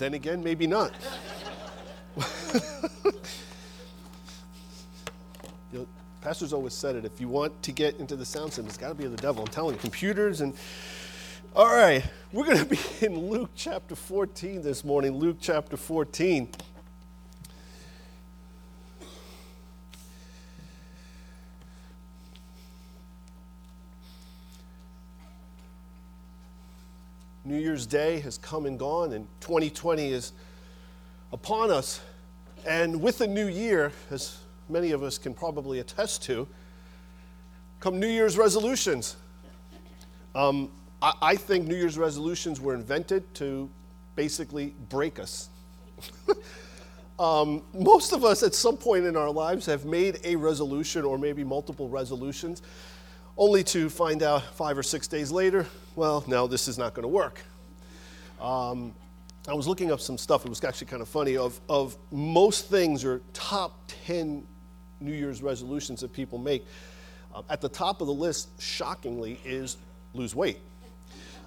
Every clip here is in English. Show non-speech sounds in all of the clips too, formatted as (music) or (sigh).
Then again, maybe not. (laughs) you know, pastors always said it if you want to get into the sound system, it's got to be the devil. I'm telling you, computers and. All right, we're going (laughs) to be in Luke chapter 14 this morning. Luke chapter 14. New Year's Day has come and gone, and 2020 is upon us. And with the new year, as many of us can probably attest to, come New Year's resolutions. Um, I, I think New Year's resolutions were invented to basically break us. (laughs) um, most of us, at some point in our lives, have made a resolution or maybe multiple resolutions only to find out five or six days later, well, no, this is not going to work. Um, I was looking up some stuff, it was actually kind of funny, of, of most things or top 10 New Year's resolutions that people make. Uh, at the top of the list, shockingly, is lose weight.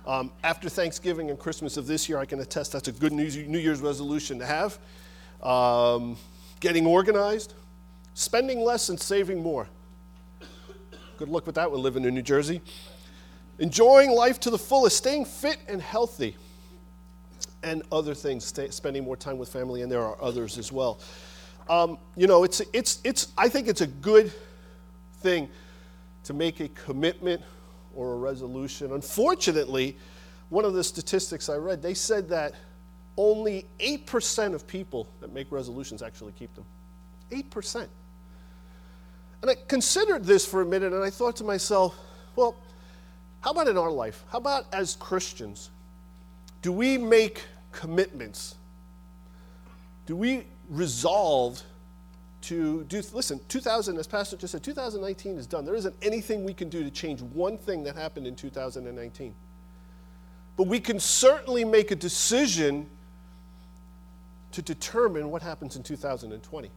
Um, after Thanksgiving and Christmas of this year, I can attest that's a good New Year's resolution to have. Um, getting organized, spending less and saving more. Good luck with that one living in New Jersey. Enjoying life to the fullest, staying fit and healthy, and other things, stay, spending more time with family, and there are others as well. Um, you know, it's, it's, it's, I think it's a good thing to make a commitment or a resolution. Unfortunately, one of the statistics I read, they said that only 8% of people that make resolutions actually keep them. 8%. And I considered this for a minute and I thought to myself, well, how about in our life? How about as Christians? Do we make commitments? Do we resolve to do, listen, 2000, as Pastor just said, 2019 is done. There isn't anything we can do to change one thing that happened in 2019. But we can certainly make a decision to determine what happens in 2020.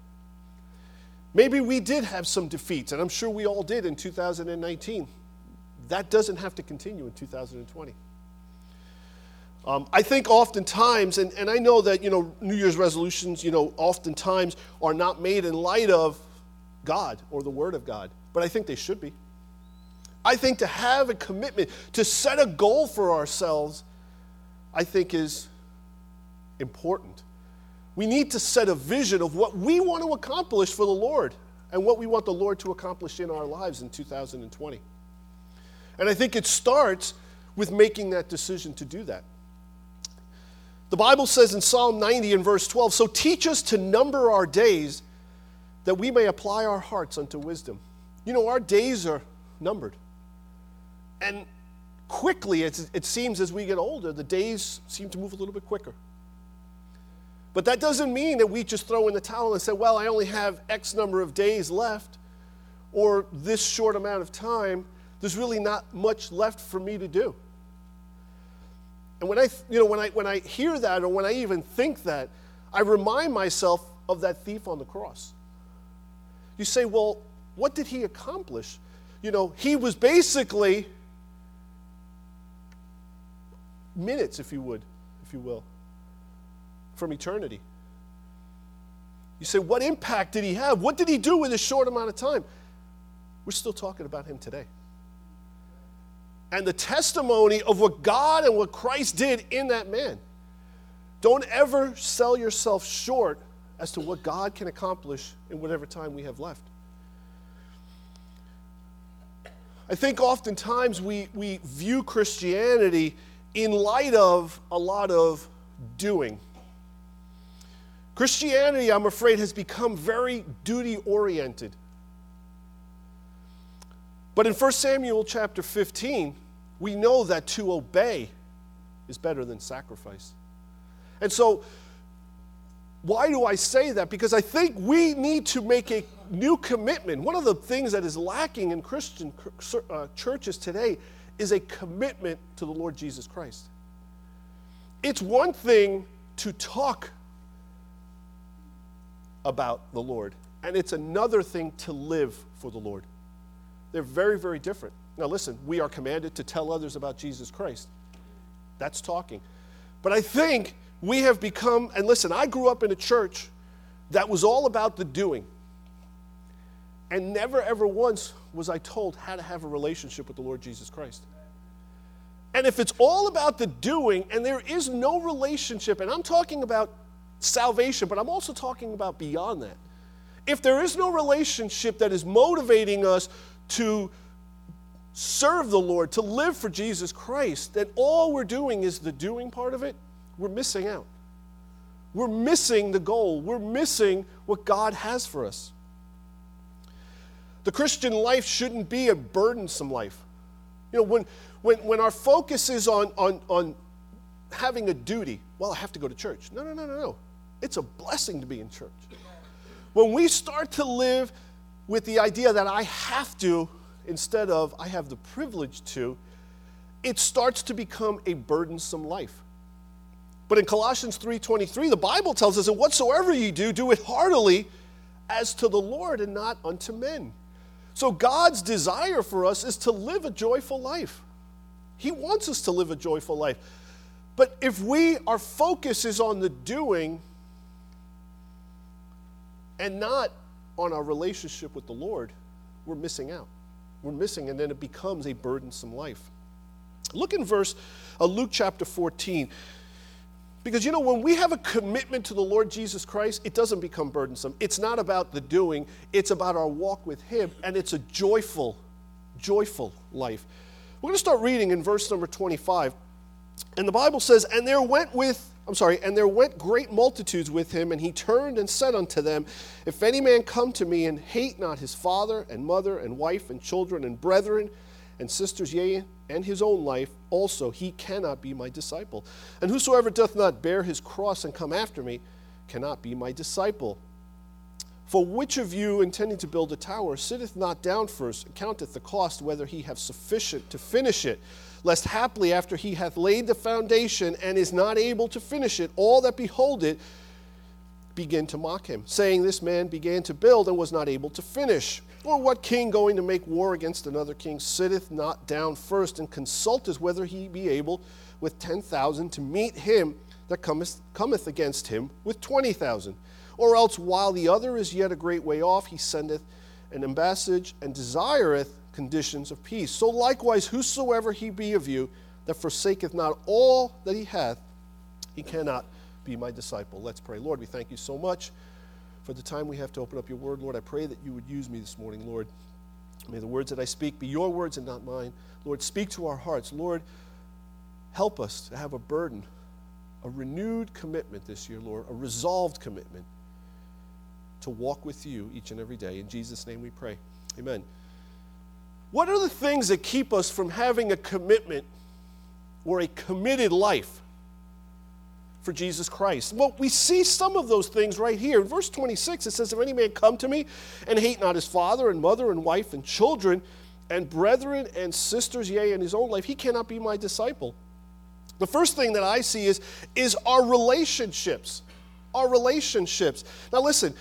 Maybe we did have some defeats, and I'm sure we all did in 2019. That doesn't have to continue in 2020. Um, I think oftentimes, and, and I know that you know New Year's resolutions, you know, oftentimes are not made in light of God or the Word of God, but I think they should be. I think to have a commitment, to set a goal for ourselves, I think is important. We need to set a vision of what we want to accomplish for the Lord and what we want the Lord to accomplish in our lives in 2020. And I think it starts with making that decision to do that. The Bible says in Psalm 90 and verse 12 So teach us to number our days that we may apply our hearts unto wisdom. You know, our days are numbered. And quickly, it seems as we get older, the days seem to move a little bit quicker. But that doesn't mean that we just throw in the towel and say, well, I only have X number of days left or this short amount of time. There's really not much left for me to do. And when I, you know, when I, when I hear that or when I even think that, I remind myself of that thief on the cross. You say, well, what did he accomplish? You know, he was basically minutes, if you would, if you will, from eternity. You say, what impact did he have? What did he do in a short amount of time? We're still talking about him today. And the testimony of what God and what Christ did in that man. Don't ever sell yourself short as to what God can accomplish in whatever time we have left. I think oftentimes we, we view Christianity in light of a lot of doing. Christianity, I'm afraid, has become very duty oriented. But in 1 Samuel chapter 15, we know that to obey is better than sacrifice. And so, why do I say that? Because I think we need to make a new commitment. One of the things that is lacking in Christian uh, churches today is a commitment to the Lord Jesus Christ. It's one thing to talk about the Lord, and it's another thing to live for the Lord. They're very, very different. Now, listen, we are commanded to tell others about Jesus Christ. That's talking. But I think we have become, and listen, I grew up in a church that was all about the doing. And never, ever once was I told how to have a relationship with the Lord Jesus Christ. And if it's all about the doing and there is no relationship, and I'm talking about salvation, but I'm also talking about beyond that. If there is no relationship that is motivating us to serve the Lord, to live for Jesus Christ, then all we're doing is the doing part of it, we're missing out. We're missing the goal. We're missing what God has for us. The Christian life shouldn't be a burdensome life. You know, when, when, when our focus is on, on, on having a duty, well, I have to go to church. No, no, no, no, no. It's a blessing to be in church. When we start to live with the idea that I have to instead of I have the privilege to, it starts to become a burdensome life. But in Colossians 3:23, the Bible tells us that whatsoever you do, do it heartily as to the Lord and not unto men. So God's desire for us is to live a joyful life. He wants us to live a joyful life. But if we our focus is on the doing and not on our relationship with the Lord, we're missing out. We're missing, and then it becomes a burdensome life. Look in verse uh, Luke chapter 14. Because you know, when we have a commitment to the Lord Jesus Christ, it doesn't become burdensome. It's not about the doing, it's about our walk with Him, and it's a joyful, joyful life. We're going to start reading in verse number 25. And the Bible says, And there went with, I'm sorry, and there went great multitudes with him, and he turned and said unto them, If any man come to me and hate not his father and mother and wife and children and brethren and sisters, yea, and his own life also, he cannot be my disciple. And whosoever doth not bear his cross and come after me cannot be my disciple. For which of you, intending to build a tower, sitteth not down first and counteth the cost whether he have sufficient to finish it? Lest haply, after he hath laid the foundation and is not able to finish it, all that behold it begin to mock him, saying, This man began to build and was not able to finish. Or what king going to make war against another king sitteth not down first and consulteth whether he be able with ten thousand to meet him that cometh, cometh against him with twenty thousand? Or else, while the other is yet a great way off, he sendeth an ambassage and desireth conditions of peace. So likewise, whosoever he be of you that forsaketh not all that he hath, he cannot be my disciple. Let's pray. Lord, we thank you so much for the time we have to open up your word. Lord, I pray that you would use me this morning, Lord. May the words that I speak be your words and not mine. Lord, speak to our hearts. Lord, help us to have a burden, a renewed commitment this year, Lord, a resolved commitment to walk with you each and every day. In Jesus' name we pray. Amen. What are the things that keep us from having a commitment or a committed life? for Jesus Christ. Well, we see some of those things right here. In verse 26, it says, If any man come to me and hate not his father and mother and wife and children and brethren and sisters, yea, and his own life, he cannot be my disciple. The first thing that I see is, is our relationships. Our relationships. Now, listen,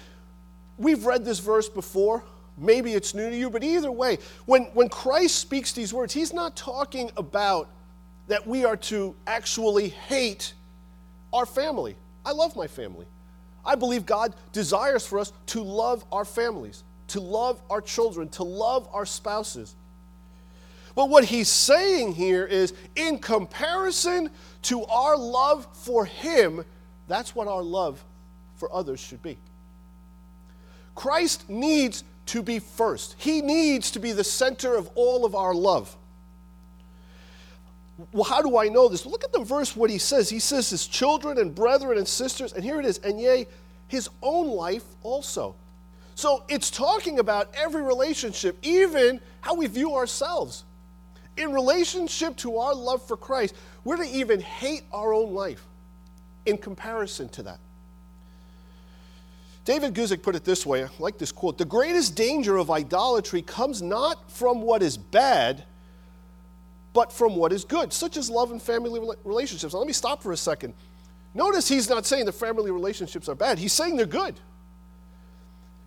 we've read this verse before. Maybe it's new to you, but either way, when, when Christ speaks these words, he's not talking about that we are to actually hate our family. I love my family. I believe God desires for us to love our families, to love our children, to love our spouses. But what he's saying here is in comparison to our love for him, that's what our love for others should be. Christ needs to be first, he needs to be the center of all of our love. Well, how do I know this? Look at the verse, what he says. He says, his children and brethren and sisters, and here it is, and yea, his own life also. So it's talking about every relationship, even how we view ourselves. In relationship to our love for Christ, we're to even hate our own life in comparison to that. David Guzik put it this way I like this quote The greatest danger of idolatry comes not from what is bad but from what is good, such as love and family relationships. Now, let me stop for a second. Notice he's not saying the family relationships are bad, he's saying they're good.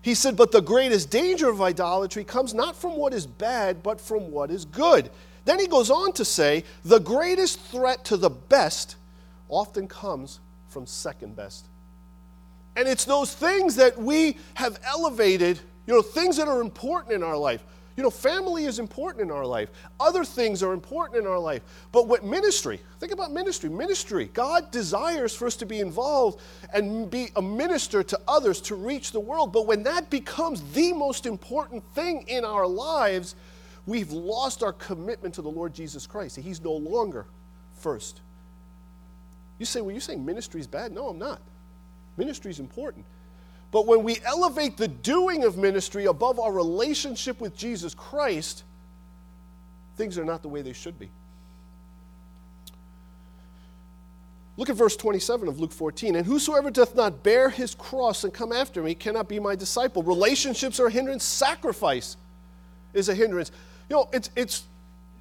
He said, But the greatest danger of idolatry comes not from what is bad, but from what is good. Then he goes on to say, The greatest threat to the best often comes from second best. And it's those things that we have elevated, you know, things that are important in our life. You know, family is important in our life. Other things are important in our life. But what ministry, think about ministry. Ministry, God desires for us to be involved and be a minister to others to reach the world. But when that becomes the most important thing in our lives, we've lost our commitment to the Lord Jesus Christ. He's no longer first. You say, well, you're saying ministry is bad? No, I'm not. Ministry is important. But when we elevate the doing of ministry above our relationship with Jesus Christ, things are not the way they should be. Look at verse 27 of Luke 14. And whosoever doth not bear his cross and come after me cannot be my disciple. Relationships are a hindrance, sacrifice is a hindrance. You know, it's, it's,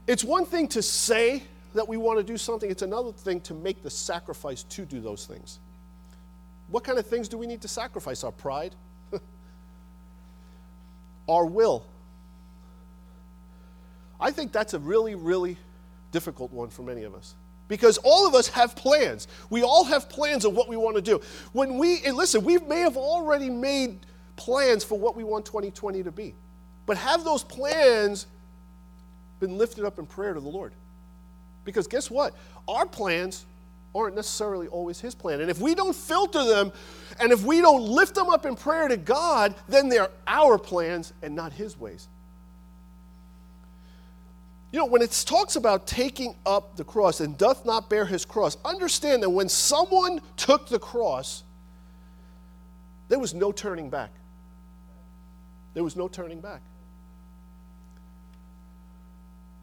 it's one thing to say that we want to do something, it's another thing to make the sacrifice to do those things. What kind of things do we need to sacrifice? Our pride, (laughs) our will. I think that's a really, really difficult one for many of us. Because all of us have plans. We all have plans of what we want to do. When we, listen, we may have already made plans for what we want 2020 to be. But have those plans been lifted up in prayer to the Lord? Because guess what? Our plans aren't necessarily always His plan. And if we don't filter them and if we don't lift them up in prayer to God, then they're our plans and not His ways. You know, when it talks about taking up the cross and doth not bear his cross, understand that when someone took the cross, there was no turning back. There was no turning back.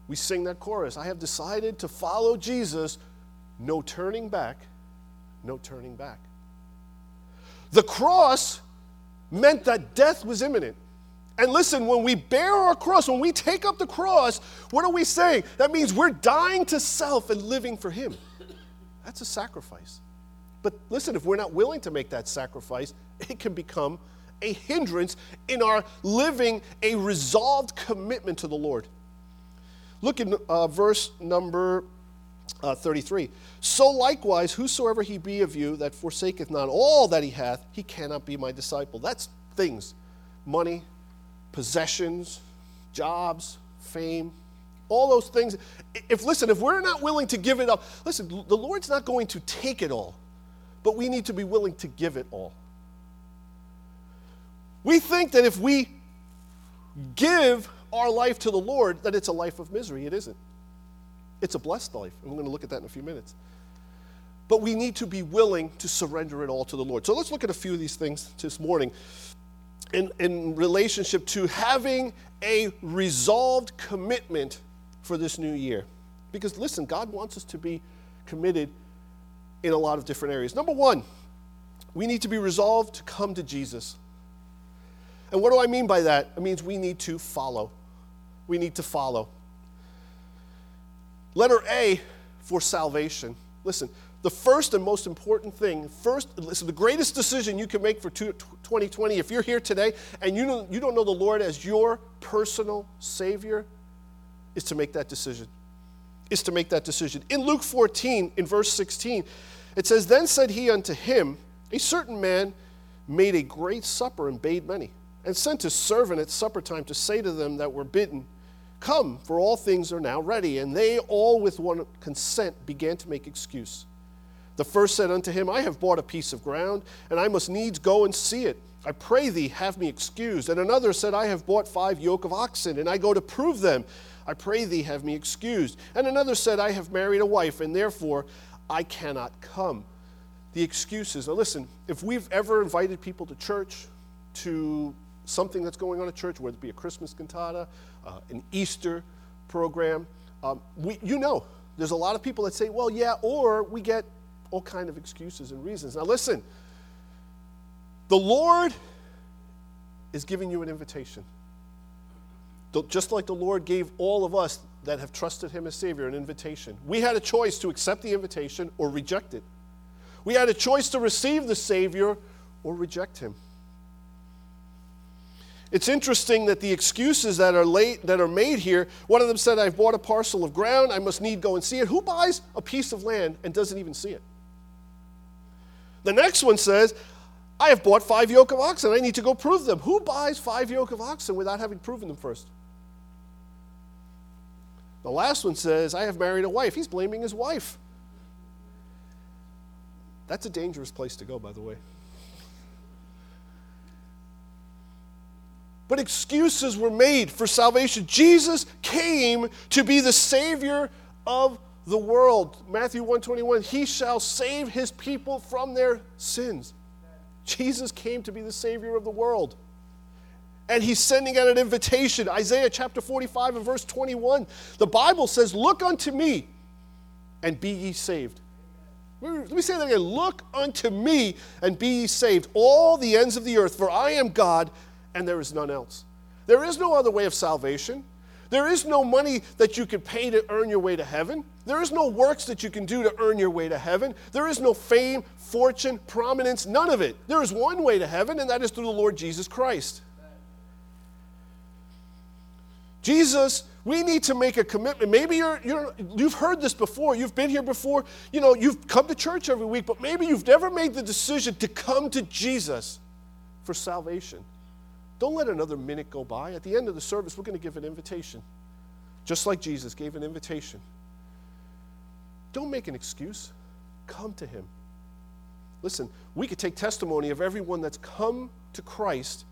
We sing that chorus I have decided to follow Jesus no turning back, no turning back. The cross meant that death was imminent. And listen, when we bear our cross, when we take up the cross, what are we saying? That means we're dying to self and living for Him. That's a sacrifice. But listen, if we're not willing to make that sacrifice, it can become a hindrance in our living a resolved commitment to the Lord. Look at uh, verse number uh, 33. So likewise, whosoever he be of you that forsaketh not all that he hath, he cannot be my disciple. That's things money, possessions, jobs, fame, all those things. If, listen, if we're not willing to give it up, listen, the Lord's not going to take it all, but we need to be willing to give it all. We think that if we give our life to the Lord, that it's a life of misery. It isn't. It's a blessed life, and we're going to look at that in a few minutes. But we need to be willing to surrender it all to the Lord. So let's look at a few of these things this morning in, in relationship to having a resolved commitment for this new year. Because listen, God wants us to be committed in a lot of different areas. Number one, we need to be resolved to come to Jesus. And what do I mean by that? It means we need to follow. We need to follow. Letter A for salvation. Listen, the first and most important thing, first, listen, the greatest decision you can make for 2020, if you're here today and you don't, you don't know the Lord as your personal Savior, is to make that decision. Is to make that decision. In Luke 14, in verse 16, it says, Then said he unto him, A certain man made a great supper and bade many, and sent his servant at supper time to say to them that were bidden, Come, for all things are now ready. And they all with one consent began to make excuse. The first said unto him, I have bought a piece of ground, and I must needs go and see it. I pray thee, have me excused. And another said, I have bought five yoke of oxen, and I go to prove them. I pray thee, have me excused. And another said, I have married a wife, and therefore I cannot come. The excuses. Now, listen, if we've ever invited people to church, to something that's going on at church, whether it be a Christmas cantata, uh, an Easter program. Um, we, you know, there's a lot of people that say, well, yeah, or we get all kind of excuses and reasons. Now, listen, the Lord is giving you an invitation. Just like the Lord gave all of us that have trusted Him as Savior an invitation. We had a choice to accept the invitation or reject it. We had a choice to receive the Savior or reject Him. It's interesting that the excuses that are late that are made here, one of them said, I've bought a parcel of ground, I must need go and see it. Who buys a piece of land and doesn't even see it? The next one says, I have bought five yoke of oxen. I need to go prove them. Who buys five yoke of oxen without having proven them first? The last one says, I have married a wife. He's blaming his wife. That's a dangerous place to go, by the way. But excuses were made for salvation. Jesus came to be the Savior of the world. Matthew 121, he shall save his people from their sins. Jesus came to be the Savior of the world. And he's sending out an invitation. Isaiah chapter 45 and verse 21. The Bible says, Look unto me and be ye saved. Let me say that again. Look unto me and be ye saved, all the ends of the earth, for I am God and there is none else. There is no other way of salvation. There is no money that you can pay to earn your way to heaven. There is no works that you can do to earn your way to heaven. There is no fame, fortune, prominence, none of it. There is one way to heaven, and that is through the Lord Jesus Christ. Jesus, we need to make a commitment. Maybe you're, you're, you've heard this before. You've been here before. You know, you've come to church every week, but maybe you've never made the decision to come to Jesus for salvation. Don't let another minute go by. At the end of the service, we're going to give an invitation, just like Jesus gave an invitation. Don't make an excuse. Come to Him. Listen, we could take testimony of everyone that's come to Christ,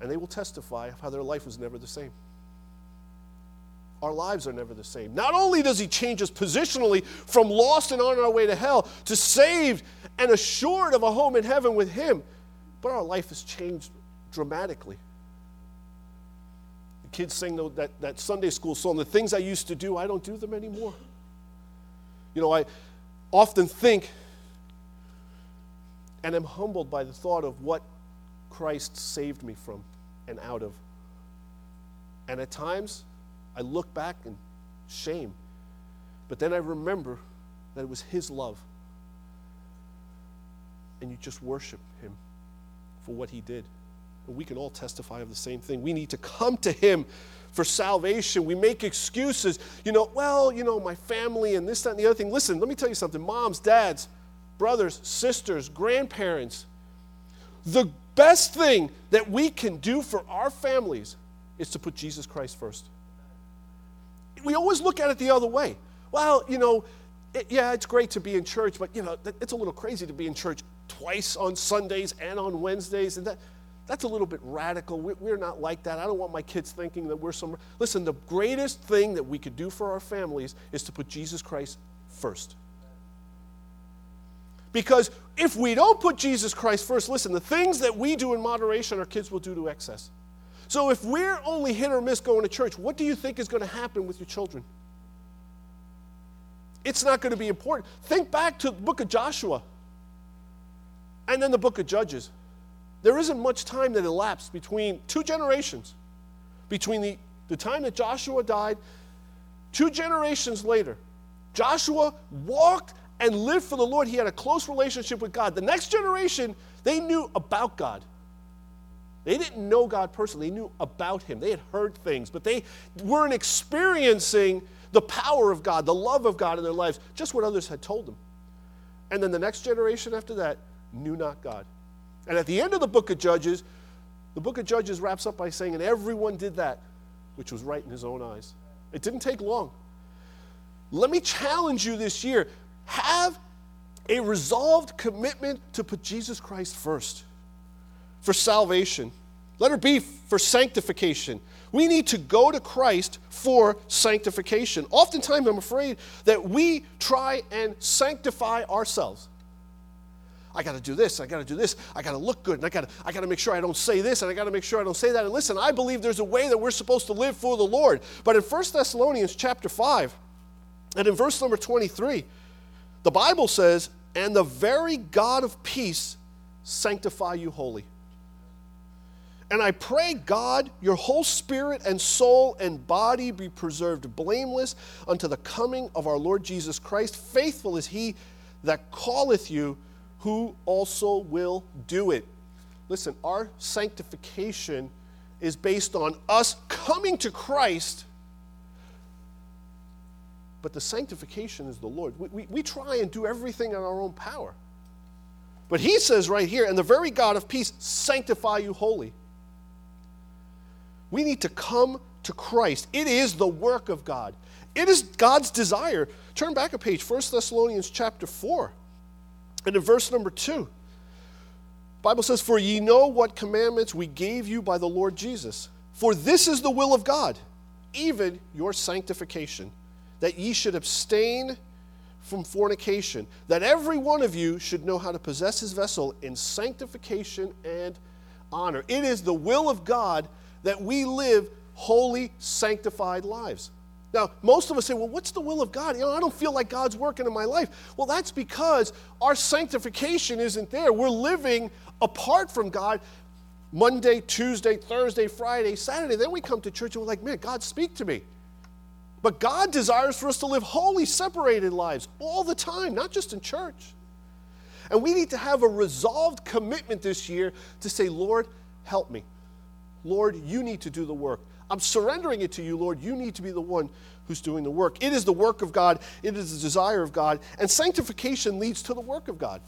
and they will testify of how their life was never the same. Our lives are never the same. Not only does He change us positionally from lost and on our way to hell to saved and assured of a home in heaven with Him, but our life has changed dramatically. The kids sing that, that Sunday school song, the things I used to do, I don't do them anymore. You know, I often think and am humbled by the thought of what Christ saved me from and out of. And at times, I look back in shame. But then I remember that it was His love. And you just worship Him for what He did we can all testify of the same thing. We need to come to Him for salvation. We make excuses. You know, well, you know, my family and this, that, and the other thing. Listen, let me tell you something moms, dads, brothers, sisters, grandparents. The best thing that we can do for our families is to put Jesus Christ first. We always look at it the other way. Well, you know, it, yeah, it's great to be in church, but, you know, it's a little crazy to be in church twice on Sundays and on Wednesdays. And that, that's a little bit radical. We're not like that. I don't want my kids thinking that we're some. Listen, the greatest thing that we could do for our families is to put Jesus Christ first. Because if we don't put Jesus Christ first, listen, the things that we do in moderation, our kids will do to excess. So if we're only hit or miss going to church, what do you think is going to happen with your children? It's not going to be important. Think back to the book of Joshua and then the book of Judges. There isn't much time that elapsed between two generations, between the, the time that Joshua died, two generations later. Joshua walked and lived for the Lord. He had a close relationship with God. The next generation, they knew about God. They didn't know God personally, they knew about Him. They had heard things, but they weren't experiencing the power of God, the love of God in their lives, just what others had told them. And then the next generation after that knew not God. And at the end of the book of Judges, the book of Judges wraps up by saying, and everyone did that which was right in his own eyes. It didn't take long. Let me challenge you this year have a resolved commitment to put Jesus Christ first for salvation. Let it be for sanctification. We need to go to Christ for sanctification. Oftentimes, I'm afraid that we try and sanctify ourselves. I got to do this, I got to do this, I got to look good, and I got I got to make sure I don't say this, and I got to make sure I don't say that. And listen, I believe there's a way that we're supposed to live for the Lord. But in 1 Thessalonians chapter 5, and in verse number 23, the Bible says, "And the very God of peace sanctify you wholly." And I pray, God, your whole spirit and soul and body be preserved blameless unto the coming of our Lord Jesus Christ. Faithful is he that calleth you who also will do it. Listen, our sanctification is based on us coming to Christ, but the sanctification is the Lord. We, we, we try and do everything in our own power. But he says right here, and the very God of peace sanctify you wholly. We need to come to Christ. It is the work of God. It is God's desire. Turn back a page, 1 Thessalonians chapter 4. And in verse number 2, Bible says, For ye know what commandments we gave you by the Lord Jesus. For this is the will of God, even your sanctification, that ye should abstain from fornication, that every one of you should know how to possess his vessel in sanctification and honor. It is the will of God that we live holy, sanctified lives. Now, most of us say, well, what's the will of God? You know, I don't feel like God's working in my life. Well, that's because our sanctification isn't there. We're living apart from God Monday, Tuesday, Thursday, Friday, Saturday. Then we come to church and we're like, man, God, speak to me. But God desires for us to live holy, separated lives all the time, not just in church. And we need to have a resolved commitment this year to say, Lord, help me. Lord, you need to do the work. I'm surrendering it to you, Lord. You need to be the one who's doing the work. It is the work of God, it is the desire of God, and sanctification leads to the work of God.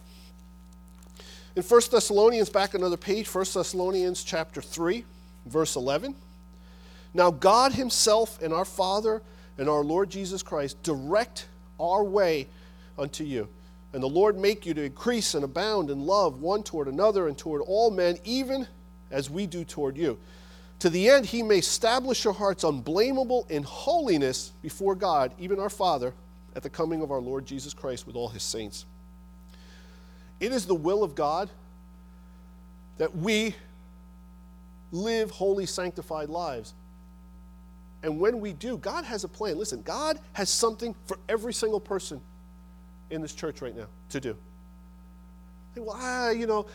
In 1 Thessalonians, back another page, 1 Thessalonians chapter 3, verse 11. Now God Himself and our Father and our Lord Jesus Christ direct our way unto you. And the Lord make you to increase and abound in love one toward another and toward all men, even as we do toward you to the end he may establish your hearts unblameable in holiness before God, even our Father, at the coming of our Lord Jesus Christ with all his saints. It is the will of God that we live holy, sanctified lives. And when we do, God has a plan. Listen, God has something for every single person in this church right now to do. Well, ah, you know,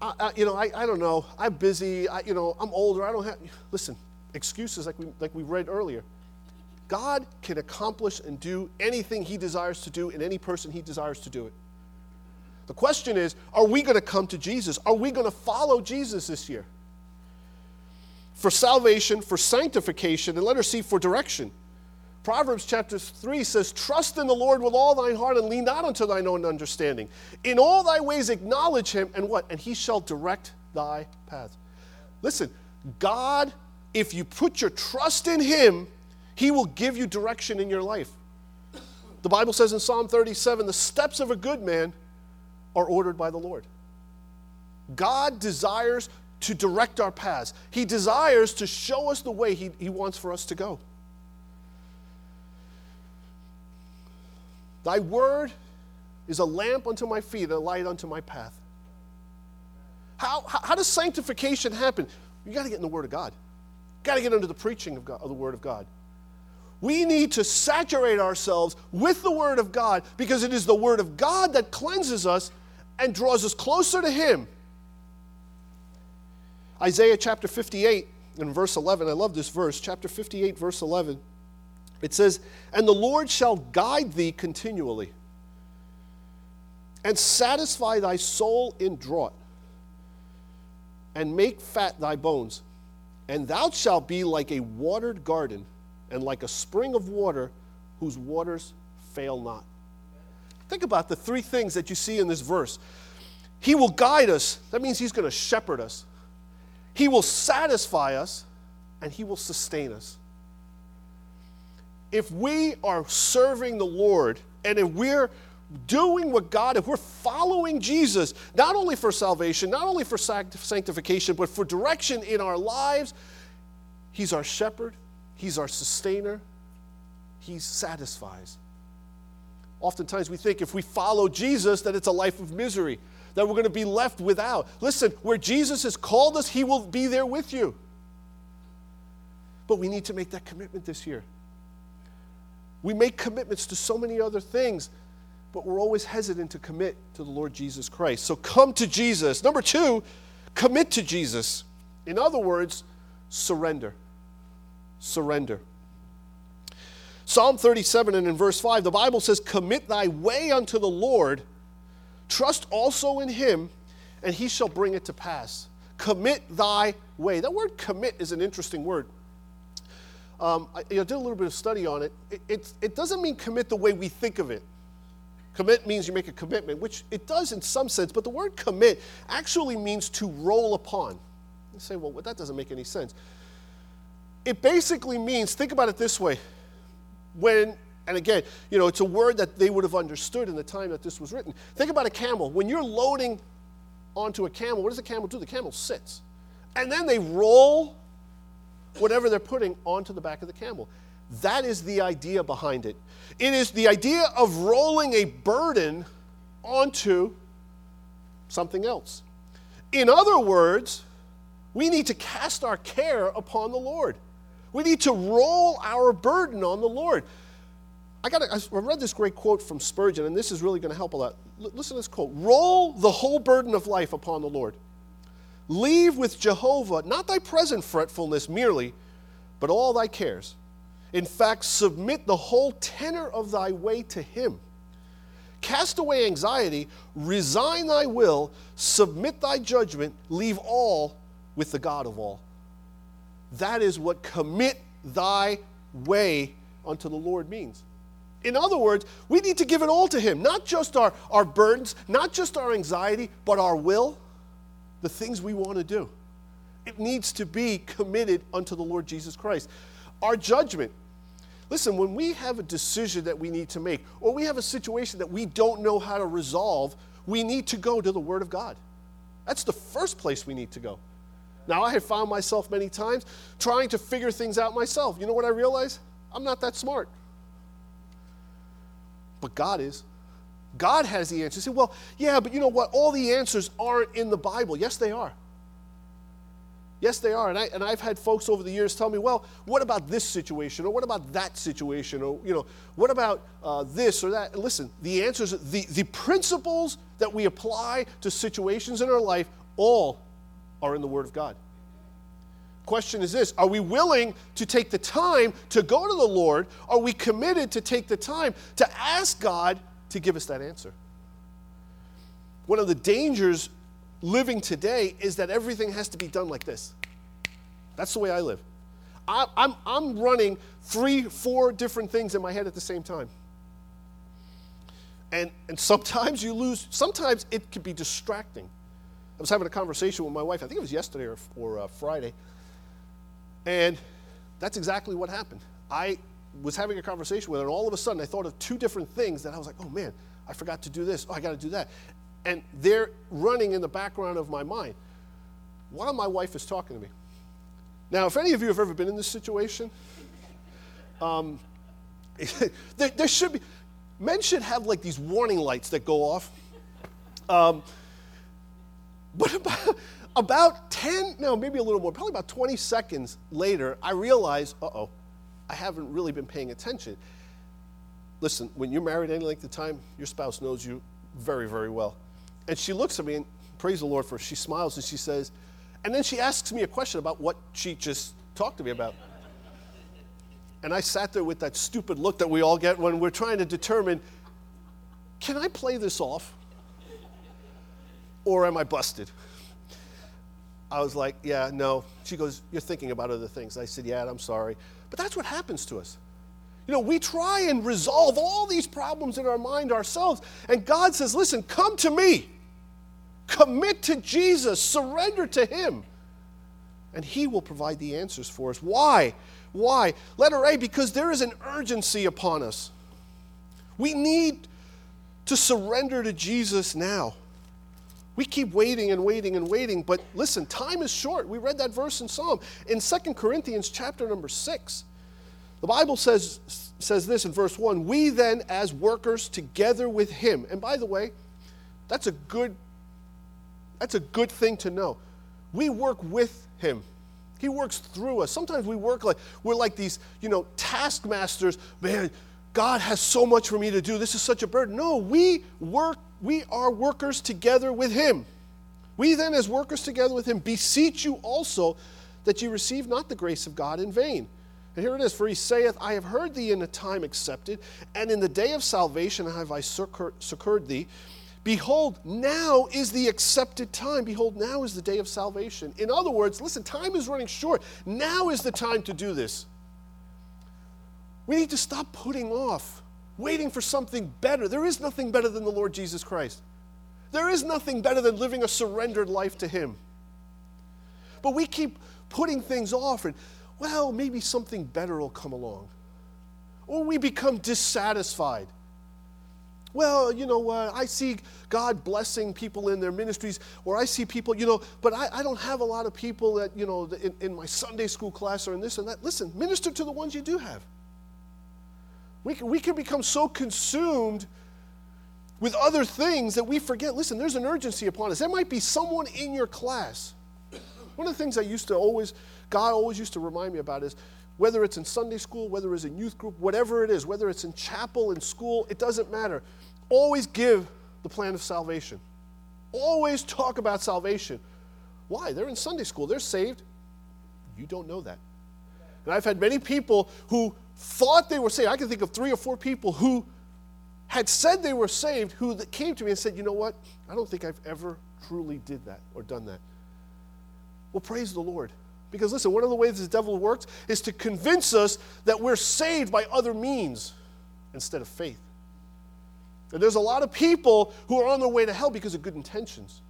I, you know, I, I don't know. I'm busy. I, you know, I'm older. I don't have. Listen, excuses like we, like we read earlier. God can accomplish and do anything He desires to do in any person He desires to do it. The question is are we going to come to Jesus? Are we going to follow Jesus this year? For salvation, for sanctification, and let her see for direction. Proverbs chapter 3 says, Trust in the Lord with all thine heart and lean not unto thine own understanding. In all thy ways acknowledge him, and what? And he shall direct thy path. Listen, God, if you put your trust in him, he will give you direction in your life. The Bible says in Psalm 37 the steps of a good man are ordered by the Lord. God desires to direct our paths, He desires to show us the way He, he wants for us to go. Thy word is a lamp unto my feet a light unto my path. How, how, how does sanctification happen? You got to get in the Word of God. Got to get under the preaching of, God, of the Word of God. We need to saturate ourselves with the Word of God because it is the Word of God that cleanses us and draws us closer to Him. Isaiah chapter 58 and verse 11, I love this verse, chapter 58, verse 11. It says, And the Lord shall guide thee continually, and satisfy thy soul in drought, and make fat thy bones. And thou shalt be like a watered garden, and like a spring of water whose waters fail not. Think about the three things that you see in this verse. He will guide us, that means He's going to shepherd us. He will satisfy us, and He will sustain us if we are serving the Lord and if we're doing what God, if we're following Jesus, not only for salvation, not only for sanctification, but for direction in our lives, He's our shepherd, He's our sustainer, He satisfies. Oftentimes we think if we follow Jesus, that it's a life of misery, that we're going to be left without. Listen, where Jesus has called us, He will be there with you. But we need to make that commitment this year. We make commitments to so many other things, but we're always hesitant to commit to the Lord Jesus Christ. So come to Jesus. Number two, commit to Jesus. In other words, surrender. Surrender. Psalm 37 and in verse 5, the Bible says, Commit thy way unto the Lord, trust also in him, and he shall bring it to pass. Commit thy way. That word commit is an interesting word. Um, I, did a little bit of study on it. It, it. it doesn't mean commit the way we think of it. Commit means you make a commitment, which it does in some sense, but the word commit actually means to roll upon. You say, well, that doesn't make any sense. It basically means, think about it this way. When, and again, you know, it's a word that they would have understood in the time that this was written. Think about a camel. When you're loading onto a camel, what does a camel do? The camel sits. And then they roll whatever they're putting onto the back of the camel. That is the idea behind it. It is the idea of rolling a burden onto something else. In other words, we need to cast our care upon the Lord. We need to roll our burden on the Lord. I got I read this great quote from Spurgeon, and this is really going to help a lot. L- listen to this quote Roll the whole burden of life upon the Lord. Leave with Jehovah not thy present fretfulness merely, but all thy cares. In fact, submit the whole tenor of thy way to him. Cast away anxiety, resign thy will, submit thy judgment, leave all with the God of all. That is what commit thy way unto the Lord means. In other words, we need to give it all to Him, not just our, our burdens, not just our anxiety, but our will, the things we want to do. It needs to be committed unto the Lord Jesus Christ. Our judgment. Listen, when we have a decision that we need to make, or we have a situation that we don't know how to resolve, we need to go to the Word of God. That's the first place we need to go. Now, I have found myself many times trying to figure things out myself. You know what I realize? I'm not that smart. But God is. God has the answers. You say, well, yeah, but you know what? All the answers aren't in the Bible. Yes, they are. Yes, they are. And, I, and I've had folks over the years tell me, well, what about this situation? Or what about that situation? Or, you know, what about uh, this or that? listen, the answers, the, the principles that we apply to situations in our life, all are in the Word of God. Question is this Are we willing to take the time to go to the Lord? Are we committed to take the time to ask God to give us that answer? One of the dangers living today is that everything has to be done like this. That's the way I live. I, I'm, I'm running three, four different things in my head at the same time. And, and sometimes you lose, sometimes it can be distracting. I was having a conversation with my wife, I think it was yesterday or, or uh, Friday, and that's exactly what happened. I was having a conversation with her, and all of a sudden I thought of two different things that I was like, oh man, I forgot to do this. Oh, I got to do that. And they're running in the background of my mind while my wife is talking to me. Now, if any of you have ever been in this situation, um, (laughs) there, there, should be, men should have like these warning lights that go off. Um, but about, about 10, no, maybe a little more, probably about 20 seconds later, I realized, uh oh, I haven't really been paying attention. Listen, when you're married any length of time, your spouse knows you very, very well. And she looks at me and praise the Lord for she smiles and she says, and then she asks me a question about what she just talked to me about. And I sat there with that stupid look that we all get when we're trying to determine can I play this off? Or am I busted? I was like, yeah, no. She goes, you're thinking about other things. I said, yeah, I'm sorry. But that's what happens to us. You know, we try and resolve all these problems in our mind ourselves. And God says, listen, come to me. Commit to Jesus, surrender to Him, and He will provide the answers for us. Why? Why? Letter A, because there is an urgency upon us. We need to surrender to Jesus now. We keep waiting and waiting and waiting, but listen, time is short. We read that verse in Psalm. In Second Corinthians chapter number 6, the Bible says, says this in verse 1 We then, as workers together with him, and by the way, that's a good that's a good thing to know. We work with him. He works through us. Sometimes we work like we're like these, you know, taskmasters. Man, God has so much for me to do. This is such a burden. No, we work, we are workers together with him. We then, as workers together with him, beseech you also that you receive not the grace of God in vain. And here it is, for he saith, I have heard thee in a time accepted, and in the day of salvation have I succored thee. Behold, now is the accepted time. Behold, now is the day of salvation. In other words, listen, time is running short. Now is the time to do this. We need to stop putting off waiting for something better. There is nothing better than the Lord Jesus Christ. There is nothing better than living a surrendered life to Him. But we keep putting things off, and well, maybe something better will come along. Or we become dissatisfied. Well, you know? I see God blessing people in their ministries, or I see people, you know, but I, I don't have a lot of people that, you know, in, in my Sunday school class or in this and that. Listen, minister to the ones you do have. We can, we can become so consumed with other things that we forget. Listen, there's an urgency upon us. There might be someone in your class. One of the things I used to always, God always used to remind me about is whether it's in Sunday school, whether it's in youth group, whatever it is, whether it's in chapel, in school, it doesn't matter. Always give the plan of salvation. Always talk about salvation. Why? They're in Sunday school, they're saved. You don't know that. And I've had many people who thought they were saved. I can think of three or four people who had said they were saved who came to me and said, You know what? I don't think I've ever truly did that or done that. Well, praise the Lord. Because listen, one of the ways the devil works is to convince us that we're saved by other means instead of faith. And there's a lot of people who are on their way to hell because of good intentions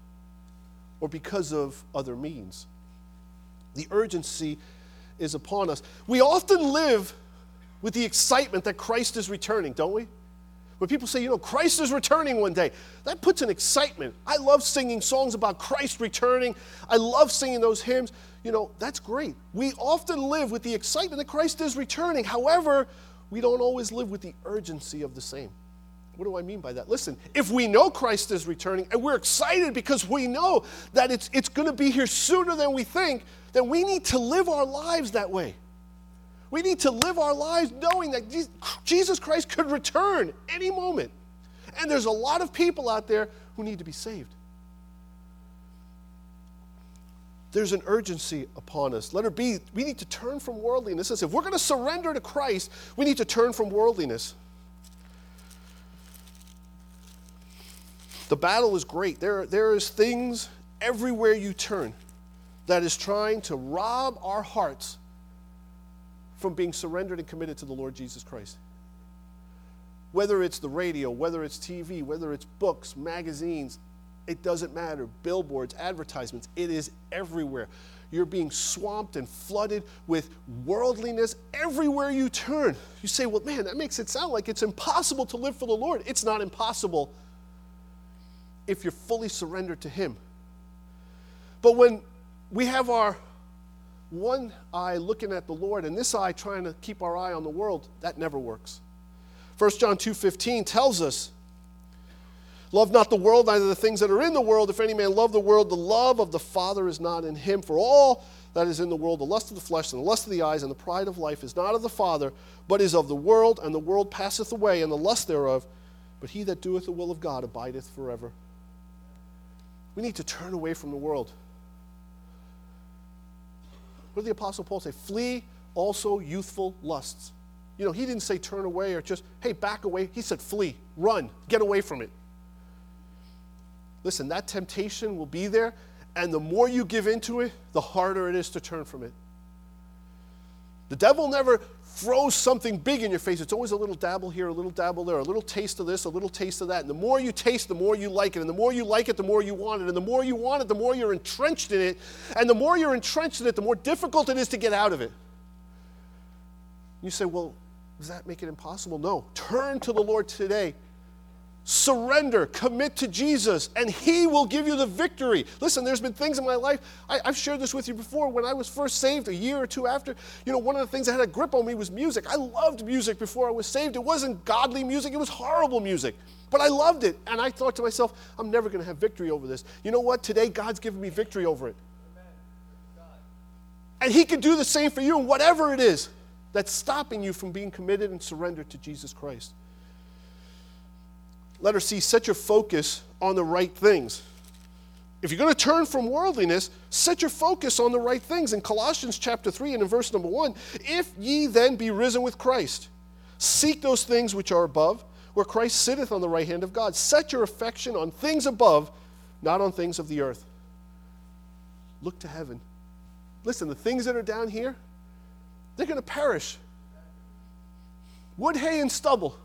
or because of other means. The urgency is upon us. We often live with the excitement that Christ is returning, don't we? When people say, you know, Christ is returning one day, that puts an excitement. I love singing songs about Christ returning. I love singing those hymns. You know, that's great. We often live with the excitement that Christ is returning. However, we don't always live with the urgency of the same. What do I mean by that? Listen, if we know Christ is returning and we're excited because we know that it's, it's going to be here sooner than we think, then we need to live our lives that way. We need to live our lives knowing that Jesus Christ could return any moment. And there's a lot of people out there who need to be saved. There's an urgency upon us. Letter B. We need to turn from worldliness. If we're going to surrender to Christ, we need to turn from worldliness. The battle is great. There, there is things everywhere you turn that is trying to rob our hearts from being surrendered and committed to the Lord Jesus Christ. Whether it's the radio, whether it's TV, whether it's books, magazines, it doesn't matter. Billboards, advertisements, it is everywhere. You're being swamped and flooded with worldliness everywhere you turn. You say, well, man, that makes it sound like it's impossible to live for the Lord. It's not impossible if you're fully surrendered to Him. But when we have our one eye looking at the Lord and this eye trying to keep our eye on the world, that never works. 1 John 2:15 tells us, Love not the world, neither the things that are in the world. If any man love the world, the love of the Father is not in him. For all that is in the world, the lust of the flesh and the lust of the eyes and the pride of life is not of the Father, but is of the world, and the world passeth away, and the lust thereof. But he that doeth the will of God abideth forever. We need to turn away from the world. What did the Apostle Paul say? Flee also youthful lusts. You know, he didn't say turn away or just, hey, back away. He said flee, run, get away from it. Listen, that temptation will be there, and the more you give into it, the harder it is to turn from it. The devil never throws something big in your face. It's always a little dabble here, a little dabble there, a little taste of this, a little taste of that. And the more you taste, the more you like it. And the more you like it, the more you want it. And the more you want it, the more you're entrenched in it. And the more you're entrenched in it, the more difficult it is to get out of it. You say, well, does that make it impossible? No. Turn to the Lord today surrender, commit to Jesus, and He will give you the victory. Listen, there's been things in my life, I, have shared this with you before. When I was first saved, a year or two after, you know, one of the things that had a grip on me was music. I loved music before I was saved. It wasn't godly music, it was horrible music. But I loved it. And I thought to myself, I'm never going to have victory over this. You know what? Today, God's given me victory over it. And He can do the same for you, and whatever it is that's stopping you from being committed and surrendered to Jesus Christ. Letter C, set your focus on the right things. If you're going to turn from worldliness, set your focus on the right things. In Colossians chapter 3 and in verse number 1, if ye then be risen with Christ, seek those things which are above, where Christ sitteth on the right hand of God. Set your affection on things above, not on things of the earth. Look to heaven. Listen, the things that are down here, they're going to perish. Wood, hay, and stubble.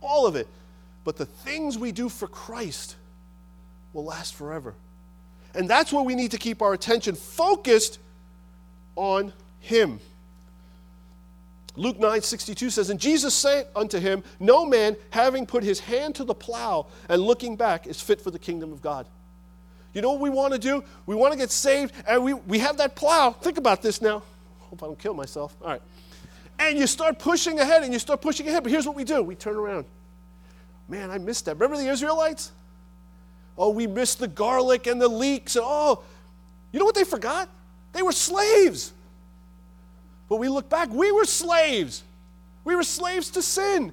all of it. But the things we do for Christ will last forever. And that's where we need to keep our attention focused on Him. Luke 9 62 says, And Jesus said unto him, No man, having put his hand to the plow and looking back, is fit for the kingdom of God. You know what we want to do? We want to get saved, and we, we have that plow. Think about this now. Hope I don't kill myself. All right. And you start pushing ahead, and you start pushing ahead. But here's what we do we turn around. Man, I missed that. Remember the Israelites? Oh, we missed the garlic and the leeks. And oh, you know what they forgot? They were slaves. But we look back, we were slaves. We were slaves to sin.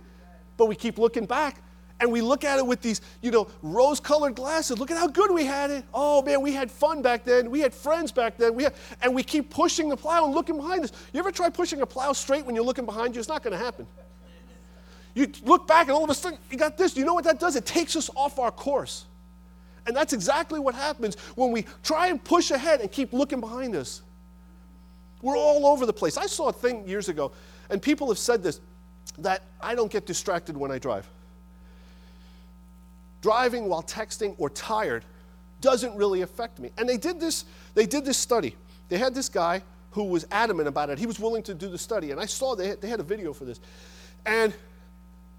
But we keep looking back and we look at it with these, you know, rose colored glasses. Look at how good we had it. Oh man, we had fun back then. We had friends back then. We had, and we keep pushing the plow and looking behind us. You ever try pushing a plow straight when you're looking behind you? It's not going to happen. You look back and all of a sudden you got this. You know what that does? It takes us off our course. And that's exactly what happens when we try and push ahead and keep looking behind us. We're all over the place. I saw a thing years ago, and people have said this that I don't get distracted when I drive. Driving while texting or tired doesn't really affect me. And they did this, they did this study. They had this guy who was adamant about it. He was willing to do the study. And I saw they had, they had a video for this. And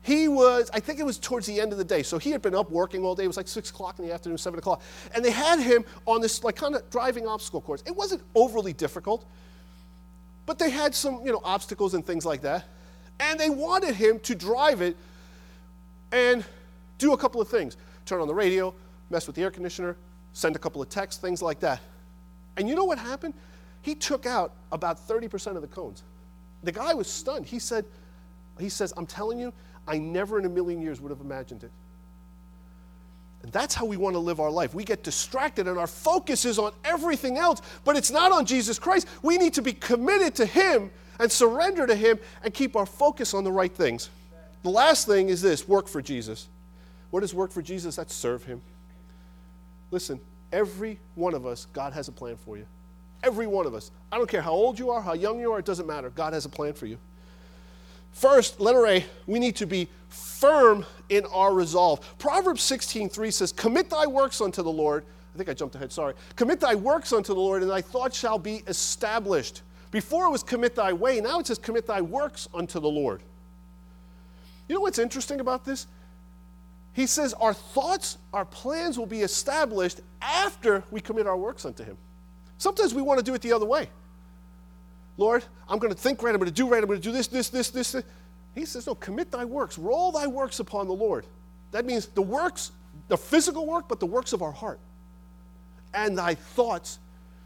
he was, I think it was towards the end of the day. So he had been up working all day. It was like six o'clock in the afternoon, seven o'clock. And they had him on this like kind of driving obstacle course. It wasn't overly difficult. But they had some, you know, obstacles and things like that. And they wanted him to drive it and do a couple of things. Turn on the radio, mess with the air conditioner, send a couple of texts, things like that. And you know what happened? He took out about 30% of the cones. The guy was stunned. He said, he says, I'm telling you, I never in a million years would have imagined it. And that's how we want to live our life. We get distracted and our focus is on everything else, but it's not on Jesus Christ. We need to be committed to Him and surrender to Him and keep our focus on the right things. The last thing is this work for Jesus. What is work for Jesus? That's serve Him. Listen, every one of us, God has a plan for you. Every one of us. I don't care how old you are, how young you are, it doesn't matter. God has a plan for you. First, letter A, we need to be firm in our resolve. Proverbs 16:3 says, "Commit thy works unto the Lord." I think I jumped ahead, sorry. "Commit thy works unto the Lord, and thy thoughts shall be established." Before it was commit thy way, now it says commit thy works unto the Lord. You know what's interesting about this? He says our thoughts, our plans will be established after we commit our works unto him. Sometimes we want to do it the other way. Lord, I'm going to think right, I'm going to do right, I'm going to do this, this, this, this. He says, No, commit thy works, roll thy works upon the Lord. That means the works, the physical work, but the works of our heart. And thy thoughts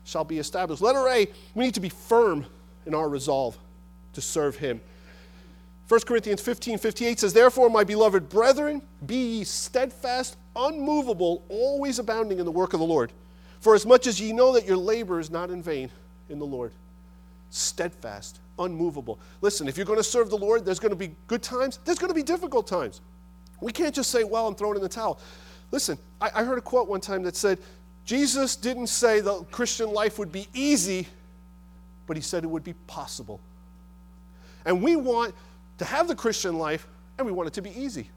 shall be established. Letter A, we need to be firm in our resolve to serve him. 1 Corinthians 15 58 says, Therefore, my beloved brethren, be ye steadfast, unmovable, always abounding in the work of the Lord. For as much as ye know that your labor is not in vain in the Lord steadfast, unmovable. Listen, if you're going to serve the Lord, there's going to be good times, there's going to be difficult times. We can't just say, well, I'm throwing in the towel. Listen, I, I heard a quote one time that said, Jesus didn't say the Christian life would be easy, but he said it would be possible. And we want to have the Christian life, and we want it to be easy.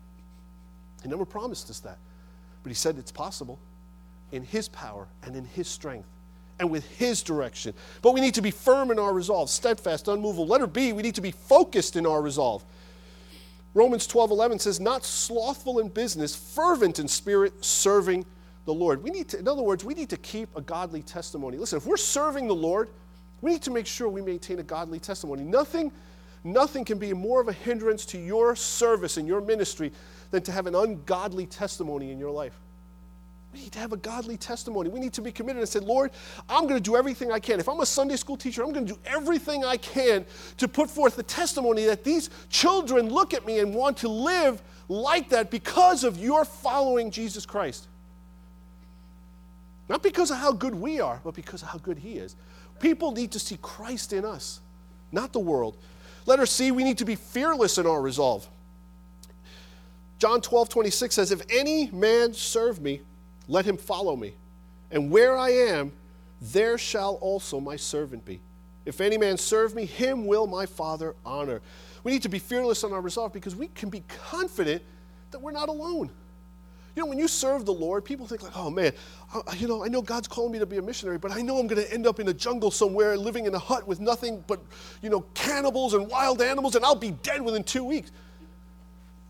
He never promised us that. But he said it's possible in his power and in his strength and with His direction. But we need to be firm in our resolve, steadfast, unmovable. Letter B, we need to be focused in our resolve. Romans 12 11 says, Not slothful in business, fervent in spirit, serving the Lord. We need to, in other words, we need to keep a godly testimony. Listen, if we're serving the Lord, we need to make sure we maintain a godly testimony. Nothing, nothing can be more of a hindrance to your service and your ministry than to have an ungodly testimony in your life. We need to have a godly testimony. We need to be committed and say, Lord, I'm going to do everything I can. If I'm a Sunday school teacher, I'm going to do everything I can to put forth the testimony that these children look at me and want to live like that because of your following Jesus Christ. Not because of how good we are, but because of how good He is. People need to see Christ in us, not the world. Letter C we need to be fearless in our resolve. John 12, 26 says, If any man serve me, let him follow me. And where I am, there shall also my servant be. If any man serve me, him will my Father honor. We need to be fearless in our resolve because we can be confident that we're not alone. You know, when you serve the Lord, people think like, oh man, I, you know, I know God's calling me to be a missionary, but I know I'm going to end up in a jungle somewhere living in a hut with nothing but, you know, cannibals and wild animals, and I'll be dead within two weeks.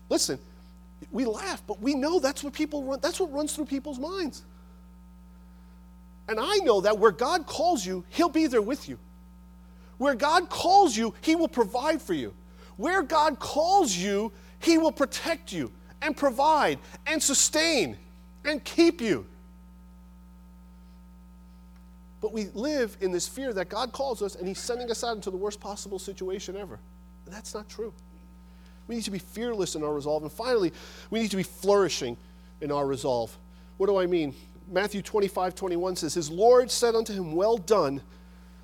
Listen, we laugh, but we know that's what people run, that's what runs through people's minds. And I know that where God calls you, He'll be there with you. Where God calls you, He will provide for you. Where God calls you, He will protect you and provide and sustain and keep you. But we live in this fear that God calls us and He's sending us out into the worst possible situation ever. And that's not true. We need to be fearless in our resolve. And finally, we need to be flourishing in our resolve. What do I mean? Matthew 25, 21 says, His Lord said unto him, Well done,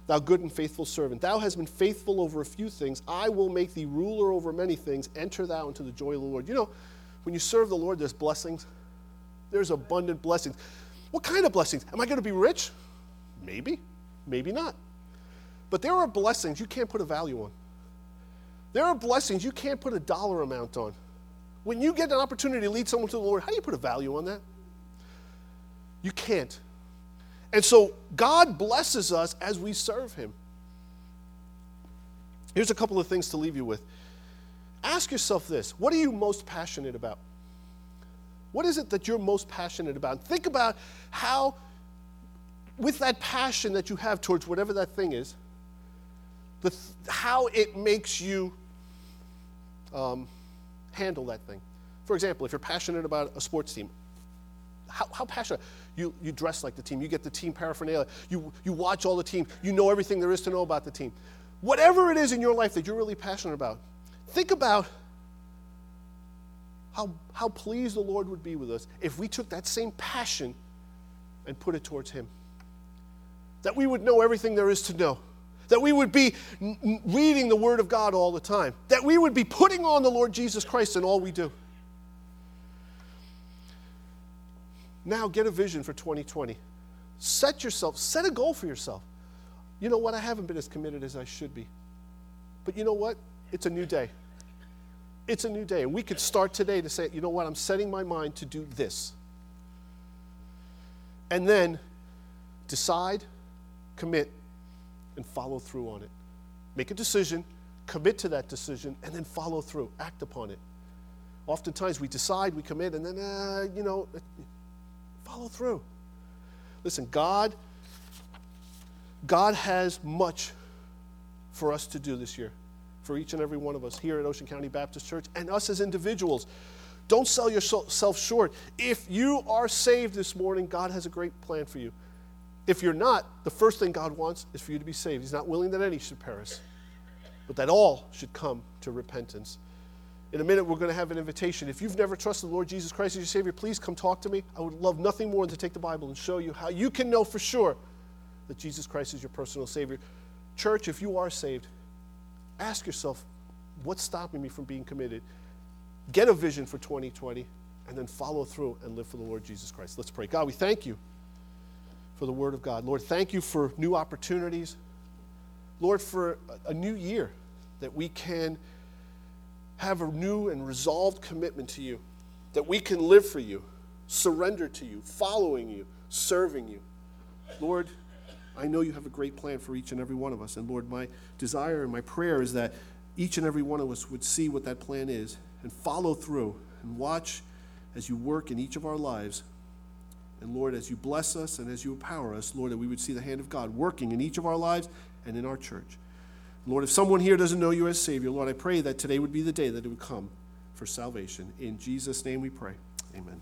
thou good and faithful servant. Thou hast been faithful over a few things. I will make thee ruler over many things. Enter thou into the joy of the Lord. You know, when you serve the Lord, there's blessings. There's abundant blessings. What kind of blessings? Am I going to be rich? Maybe, maybe not. But there are blessings you can't put a value on. There are blessings you can't put a dollar amount on. When you get an opportunity to lead someone to the Lord, how do you put a value on that? You can't. And so God blesses us as we serve Him. Here's a couple of things to leave you with. Ask yourself this what are you most passionate about? What is it that you're most passionate about? Think about how, with that passion that you have towards whatever that thing is, the, how it makes you um, handle that thing. For example, if you're passionate about a sports team, how, how, passionate? You, you dress like the team, you get the team paraphernalia, you, you watch all the team, you know everything there is to know about the team. Whatever it is in your life that you're really passionate about, Think about how, how pleased the Lord would be with us if we took that same passion and put it towards Him. That we would know everything there is to know. That we would be reading the Word of God all the time. That we would be putting on the Lord Jesus Christ in all we do. Now get a vision for 2020. Set yourself, set a goal for yourself. You know what? I haven't been as committed as I should be. But you know what? It's a new day. It's a new day. And we could start today to say, you know what, I'm setting my mind to do this. And then decide, commit, and follow through on it. Make a decision, commit to that decision, and then follow through, act upon it. Oftentimes we decide, we commit, and then, uh, you know, follow through. Listen, God, God has much for us to do this year for each and every one of us here at Ocean County Baptist Church and us as individuals. Don't sell yourself short. If you are saved this morning, God has a great plan for you. If you're not, the first thing God wants is for you to be saved. He's not willing that any should perish, but that all should come to repentance. In a minute, we're going to have an invitation. If you've never trusted the Lord Jesus Christ as your Savior, please come talk to me. I would love nothing more than to take the Bible and show you how you can know for sure that Jesus Christ is your personal Savior. Church, if you are saved, ask yourself, what's stopping me from being committed? Get a vision for 2020 and then follow through and live for the Lord Jesus Christ. Let's pray. God, we thank you for the Word of God. Lord, thank you for new opportunities. Lord, for a new year that we can have a new and resolved commitment to you, that we can live for you, surrender to you, following you, serving you. Lord, I know you have a great plan for each and every one of us. And Lord, my desire and my prayer is that each and every one of us would see what that plan is and follow through and watch as you work in each of our lives. And Lord, as you bless us and as you empower us, Lord, that we would see the hand of God working in each of our lives and in our church. Lord, if someone here doesn't know you as Savior, Lord, I pray that today would be the day that it would come for salvation. In Jesus' name we pray. Amen.